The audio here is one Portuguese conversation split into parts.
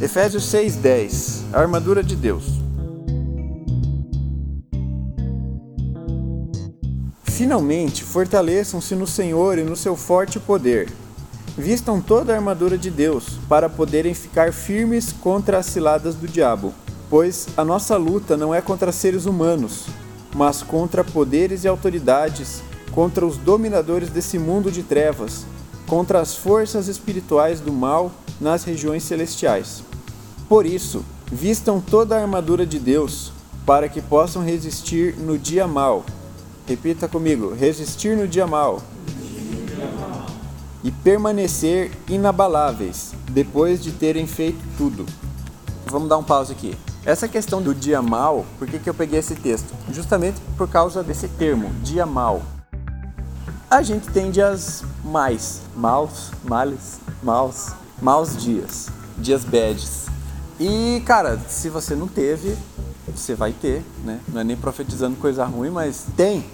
Efésios 6:10 A armadura de Deus. Finalmente, fortaleçam-se no Senhor e no seu forte poder. Vistam toda a armadura de Deus, para poderem ficar firmes contra as ciladas do diabo. Pois a nossa luta não é contra seres humanos, mas contra poderes e autoridades, contra os dominadores desse mundo de trevas, contra as forças espirituais do mal nas regiões celestiais. Por isso, vistam toda a armadura de Deus, para que possam resistir no dia mal. Repita comigo: resistir no dia mal. E permanecer inabaláveis depois de terem feito tudo. Vamos dar um pause aqui. Essa questão do dia mal, por que, que eu peguei esse texto? Justamente por causa desse termo, dia mal. A gente tem dias mais, maus, males, maus, maus dias, dias bads. E, cara, se você não teve, você vai ter, né? Não é nem profetizando coisa ruim, mas tem.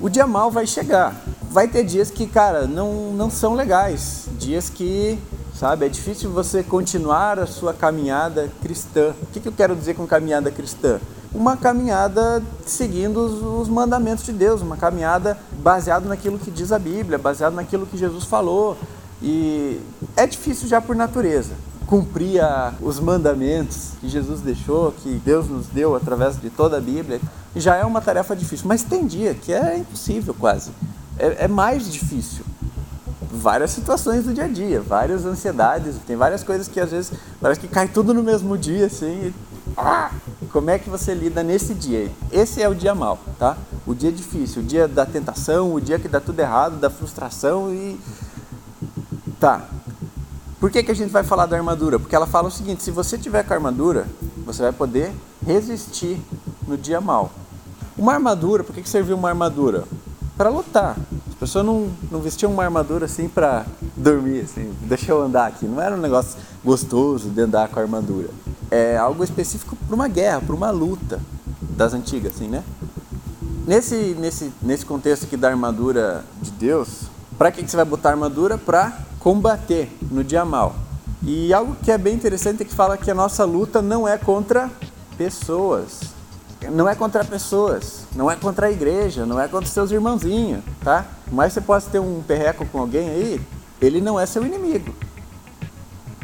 O dia mal vai chegar. Vai ter dias que, cara, não, não são legais. Dias que, sabe, é difícil você continuar a sua caminhada cristã. O que, que eu quero dizer com caminhada cristã? Uma caminhada seguindo os, os mandamentos de Deus, uma caminhada baseada naquilo que diz a Bíblia, baseado naquilo que Jesus falou. E é difícil já por natureza cumprir a, os mandamentos que Jesus deixou, que Deus nos deu através de toda a Bíblia, já é uma tarefa difícil. Mas tem dia que é impossível quase. É, é mais difícil. Várias situações do dia a dia, várias ansiedades, tem várias coisas que às vezes parece que cai tudo no mesmo dia, assim. E, ah, como é que você lida nesse dia? Esse é o dia mal, tá? O dia difícil, o dia da tentação, o dia que dá tudo errado, da frustração e. Tá, por que, que a gente vai falar da armadura? Porque ela fala o seguinte: se você tiver com a armadura, você vai poder resistir no dia mal. Uma armadura, por que, que serviu uma armadura? Para lutar. As pessoas não, não vestiam uma armadura assim para dormir, assim, deixa eu andar aqui. Não era um negócio gostoso de andar com a armadura. É algo específico para uma guerra, para uma luta das antigas, assim, né? Nesse, nesse, nesse contexto aqui da armadura de Deus, para que, que você vai botar armadura? Para combater no dia mal. E algo que é bem interessante é que fala que a nossa luta não é contra pessoas. Não é contra pessoas, não é contra a igreja, não é contra seus irmãozinhos, tá? Mas você pode ter um perreco com alguém aí, ele não é seu inimigo.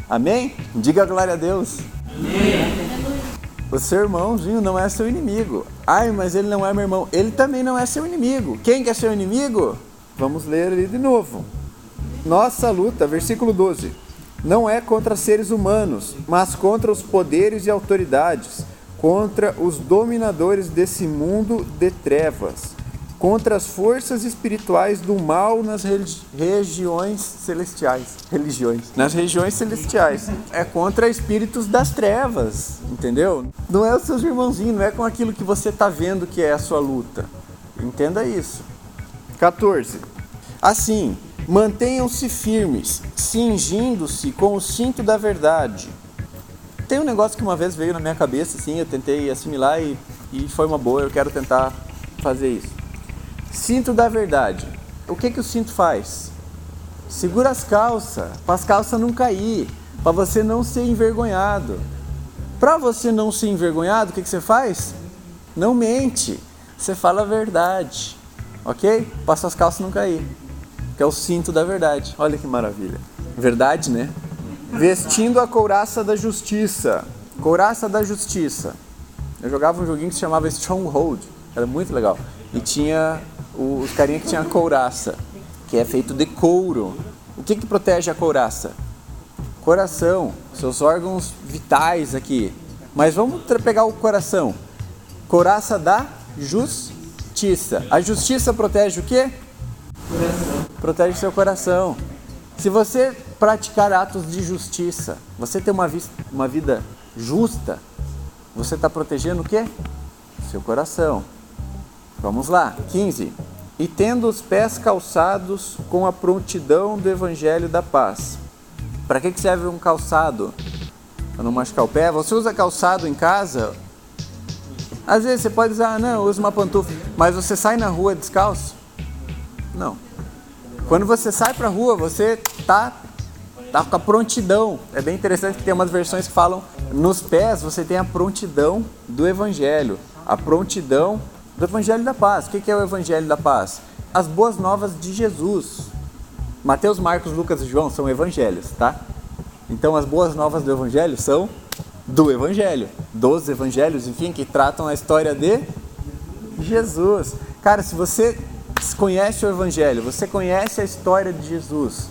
Amém? Diga glória a Deus. Amém. O seu irmãozinho não é seu inimigo. Ai, mas ele não é meu irmão. Ele também não é seu inimigo. Quem que é seu inimigo? Vamos ler ali de novo. Nossa luta, versículo 12, não é contra seres humanos, mas contra os poderes e autoridades, contra os dominadores desse mundo de trevas, contra as forças espirituais do mal nas regiões celestiais, religiões, nas regiões celestiais. É contra espíritos das trevas, entendeu? Não é os seus irmãozinhos, não é com aquilo que você está vendo que é a sua luta. Entenda isso. 14. Assim, Mantenham-se firmes, cingindo-se com o cinto da verdade. Tem um negócio que uma vez veio na minha cabeça, assim, eu tentei assimilar e, e foi uma boa, eu quero tentar fazer isso. Cinto da verdade. O que, que o cinto faz? Segura as calças, para as calças não cair, para você não ser envergonhado. Para você não ser envergonhado, o que, que você faz? Não mente, você fala a verdade, ok? Para suas calças não cair que é o cinto da verdade. Olha que maravilha. Verdade, né? Vestindo a couraça da justiça. Couraça da justiça. Eu jogava um joguinho que se chamava Stronghold. Era muito legal. E tinha os carinha que tinha a couraça, que é feito de couro. O que, que protege a couraça? Coração, seus órgãos vitais aqui. Mas vamos pegar o coração. Couraça da justiça. A justiça protege o quê? Coração protege seu coração. Se você praticar atos de justiça, você ter uma, uma vida justa, você está protegendo o quê? Seu coração. Vamos lá, 15. E tendo os pés calçados com a prontidão do evangelho da paz. Para que serve um calçado? Para não machucar o pé? Você usa calçado em casa? Às vezes você pode usar, não, usa uma pantufa, mas você sai na rua descalço? Não. Quando você sai para a rua, você tá tá com a prontidão. É bem interessante que tem umas versões que falam nos pés você tem a prontidão do evangelho, a prontidão do evangelho da paz. O que é o evangelho da paz? As boas novas de Jesus. Mateus, Marcos, Lucas e João são evangelhos, tá? Então as boas novas do evangelho são do evangelho, dos evangelhos, enfim, que tratam a história de Jesus. Cara, se você conhece o evangelho, você conhece a história de Jesus,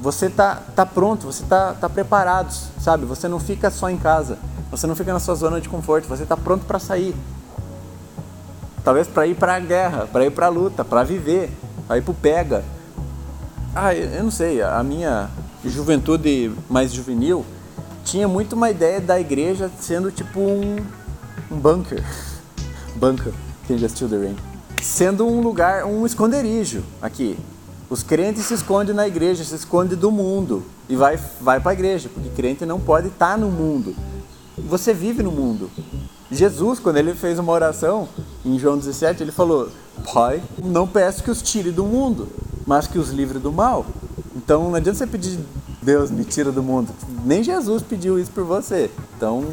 você tá, tá pronto, você tá, tá preparado, sabe? Você não fica só em casa, você não fica na sua zona de conforto, você está pronto para sair. Talvez para ir para a guerra, para ir para a luta, para viver, para ir para o pega. Ah, eu não sei, a minha juventude mais juvenil tinha muito uma ideia da igreja sendo tipo um, um bunker. bunker, quem já assistiu The Rain. Sendo um lugar, um esconderijo aqui. Os crentes se escondem na igreja, se escondem do mundo e vai, vai para a igreja, porque crente não pode estar tá no mundo. Você vive no mundo. Jesus, quando ele fez uma oração em João 17, ele falou: Pai, não peço que os tire do mundo, mas que os livre do mal. Então não adianta você pedir, Deus me tira do mundo. Nem Jesus pediu isso por você. Então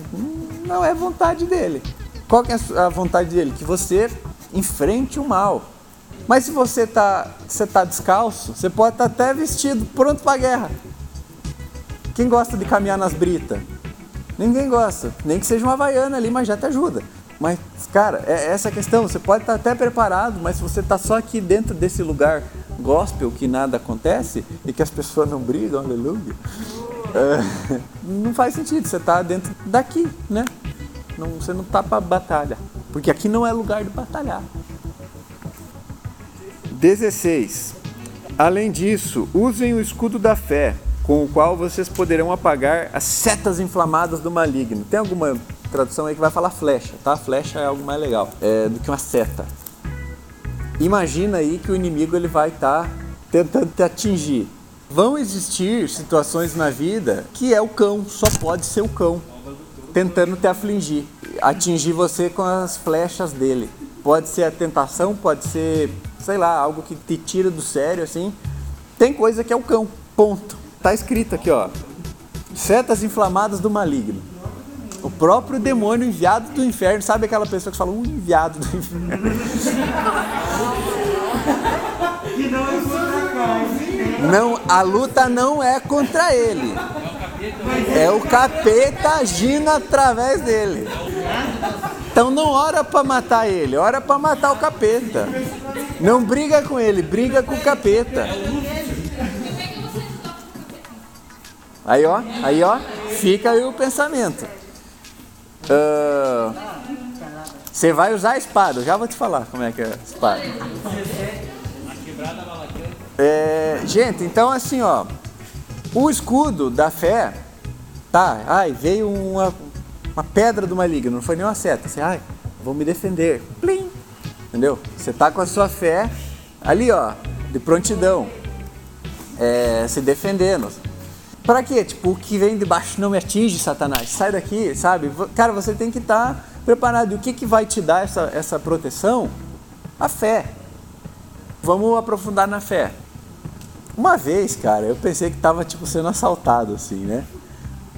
não é vontade dele. Qual que é a vontade dele? Que você enfrente o mal. Mas se você está você tá descalço, você pode estar tá até vestido, pronto para a guerra. Quem gosta de caminhar nas britas? Ninguém gosta. Nem que seja uma havaiana ali, mas já te ajuda. Mas, cara, é essa questão. Você pode estar tá até preparado, mas se você está só aqui dentro desse lugar gospel que nada acontece e que as pessoas não brigam, aleluia, é, não faz sentido. Você está dentro daqui, né? Não, você não está para batalha. Porque aqui não é lugar de batalhar. 16. Além disso, usem o escudo da fé, com o qual vocês poderão apagar as setas inflamadas do maligno. Tem alguma tradução aí que vai falar flecha, tá? Flecha é algo mais legal é, do que uma seta. Imagina aí que o inimigo ele vai estar tá tentando te atingir. Vão existir situações na vida que é o cão, só pode ser o cão, tentando te afligir, atingir você com as flechas dele. Pode ser a tentação, pode ser sei lá, algo que te tira do sério, assim. Tem coisa que é o cão, ponto. Tá escrito aqui, ó. Setas inflamadas do maligno. O próprio demônio enviado do inferno. Sabe aquela pessoa que fala, um enviado do inferno? Não, a luta não é contra ele. É o capeta agindo através dele. Então não ora para matar ele, ora para matar o capeta. Não briga com ele, briga com o capeta. Aí ó, aí ó, fica aí o pensamento. Uh, você vai usar a espada, já vou te falar como é que é a espada. É, gente, então assim ó, o escudo da fé, tá? Ai, veio uma, uma pedra do maligno, não foi nem uma seta. Assim, ai, vou me defender. Plim, Entendeu? Você tá com a sua fé ali, ó, de prontidão, é, se defendendo. Para quê? Tipo, o que vem de baixo não me atinge, Satanás. Sai daqui, sabe? Cara, você tem que estar tá preparado. E o que, que vai te dar essa, essa proteção? A fé. Vamos aprofundar na fé. Uma vez, cara, eu pensei que tava tipo sendo assaltado, assim, né?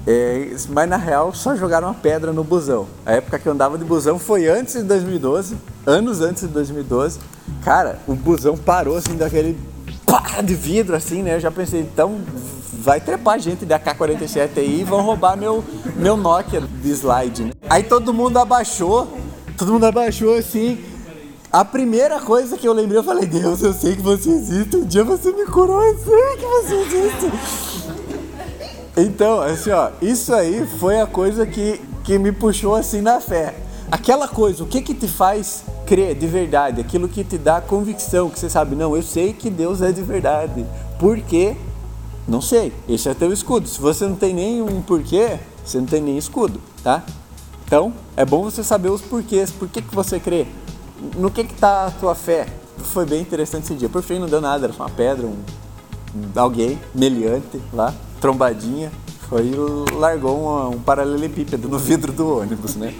É, mas na real só jogaram uma pedra no busão. A época que eu andava de busão foi antes de 2012, anos antes de 2012. Cara, o busão parou assim daquele pá de vidro assim, né? Eu já pensei, então vai trepar gente da AK-47 aí e vão roubar meu, meu Nokia de slide, né? Aí todo mundo abaixou, todo mundo abaixou assim. A primeira coisa que eu lembrei, eu falei, Deus, eu sei que você existe, um dia você me curou, eu sei que você existe. Então, assim, ó, isso aí foi a coisa que, que me puxou assim na fé. Aquela coisa, o que que te faz crer de verdade? Aquilo que te dá convicção, que você sabe, não, eu sei que Deus é de verdade. Por quê? Não sei. Esse é teu escudo. Se você não tem nenhum porquê, você não tem nem escudo, tá? Então, é bom você saber os porquês. Por que que você crê? No que que tá a tua fé? Foi bem interessante esse dia. Por fim, não deu nada, era só uma pedra, um, alguém meliante lá trombadinha, foi e largou um, um paralelepípedo no vidro do ônibus, né?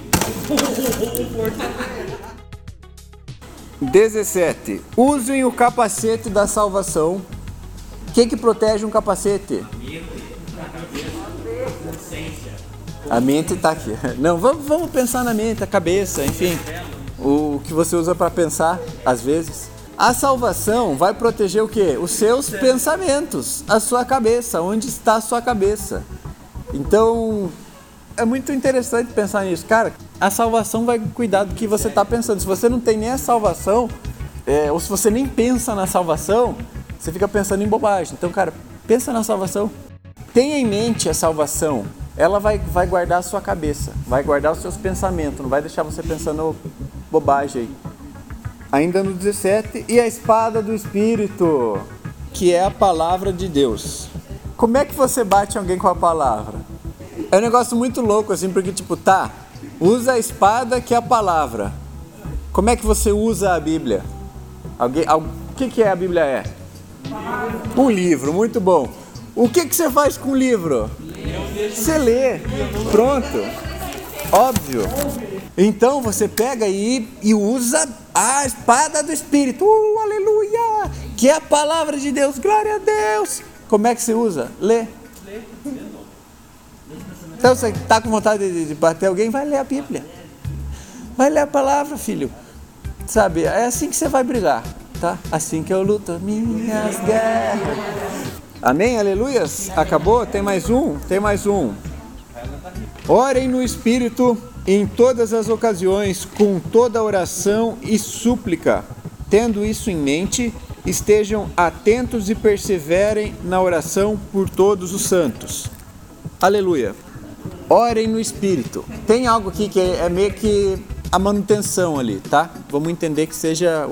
17. Usem o capacete da salvação. O que, que protege um capacete? A mente está aqui. Não, vamos, vamos pensar na mente, a cabeça, enfim. O que você usa para pensar, às vezes. A salvação vai proteger o quê? Os seus pensamentos, a sua cabeça, onde está a sua cabeça. Então, é muito interessante pensar nisso. Cara, a salvação vai cuidar do que você está pensando. Se você não tem nem a salvação, é, ou se você nem pensa na salvação, você fica pensando em bobagem. Então, cara, pensa na salvação. Tenha em mente a salvação. Ela vai, vai guardar a sua cabeça, vai guardar os seus pensamentos, não vai deixar você pensando bobagem aí. Ainda no 17, e a espada do Espírito, que é a palavra de Deus. Como é que você bate alguém com a palavra? É um negócio muito louco, assim, porque, tipo, tá, usa a espada que é a palavra. Como é que você usa a Bíblia? Alguém, o que, que é a Bíblia é? Um livro, muito bom. O que, que você faz com o livro? Você lê. Pronto. Óbvio. Então você pega aí e usa a espada do Espírito. Uh, aleluia! Que é a palavra de Deus. Glória a Deus. Como é que se usa? Lê. Então você está com vontade de bater alguém, vai ler a Bíblia. Vai ler a palavra, filho. Sabe, é assim que você vai brigar, tá? Assim que eu luto minhas guerras. Amém? Aleluias? Acabou? Tem mais um? Tem mais um. Orem no Espírito em todas as ocasiões, com toda oração e súplica. Tendo isso em mente, estejam atentos e perseverem na oração por todos os santos. Aleluia. Orem no Espírito. Tem algo aqui que é meio que a manutenção ali, tá? Vamos entender que seja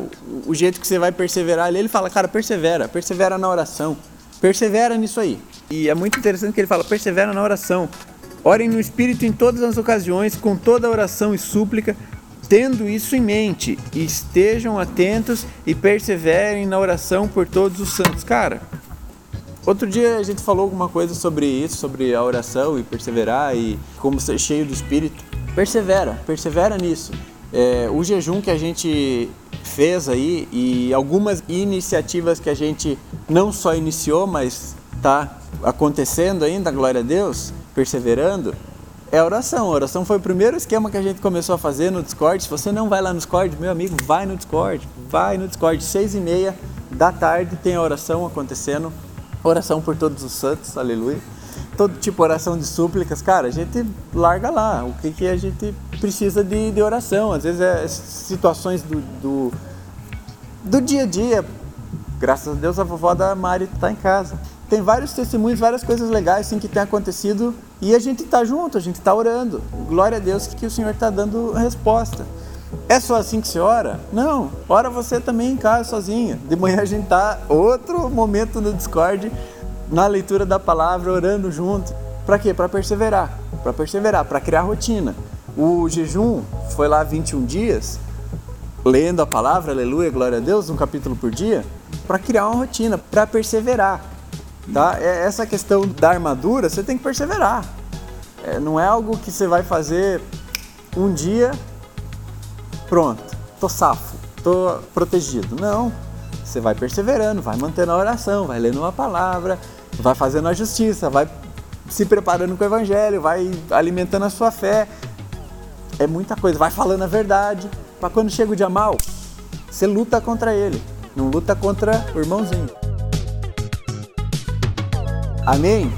o, jeito que você vai perseverar ali. Ele fala, cara, persevera, persevera na oração, persevera nisso aí. E é muito interessante que ele fala, persevera na oração. Orem no Espírito em todas as ocasiões, com toda oração e súplica, tendo isso em mente, estejam atentos e perseverem na oração por todos os santos. Cara, Outro dia a gente falou alguma coisa sobre isso, sobre a oração e perseverar e como ser cheio do Espírito. Persevera, persevera nisso. É, o jejum que a gente fez aí e algumas iniciativas que a gente não só iniciou, mas está acontecendo ainda, glória a Deus, perseverando, é oração. A oração foi o primeiro esquema que a gente começou a fazer no Discord. Se você não vai lá no Discord, meu amigo, vai no Discord. Vai no Discord, seis e meia da tarde tem a oração acontecendo oração por todos os santos, aleluia. Todo tipo de oração de súplicas, cara, a gente larga lá. O que, que a gente precisa de, de oração? Às vezes é situações do, do, do dia a dia. Graças a Deus a vovó da Mari está em casa. Tem vários testemunhos, várias coisas legais assim, que tem acontecido e a gente está junto, a gente está orando. Glória a Deus que, o Senhor está dando resposta. É só assim que se ora? Não, ora você também em casa sozinha. De manhã a gente tá outro momento no Discord, na leitura da palavra, orando junto. Para quê? Para perseverar. Para perseverar, para criar rotina. O jejum foi lá 21 dias, lendo a palavra, aleluia, glória a Deus, um capítulo por dia, para criar uma rotina, para perseverar. Tá? É, essa questão da armadura, você tem que perseverar. É, não é algo que você vai fazer um dia pronto, tô safo, tô protegido. Não, você vai perseverando, vai mantendo a oração, vai lendo uma palavra, vai fazendo a justiça, vai se preparando com o evangelho, vai alimentando a sua fé. É muita coisa, vai falando a verdade, para quando chega o dia mal, você luta contra ele, não luta contra o irmãozinho. Amém?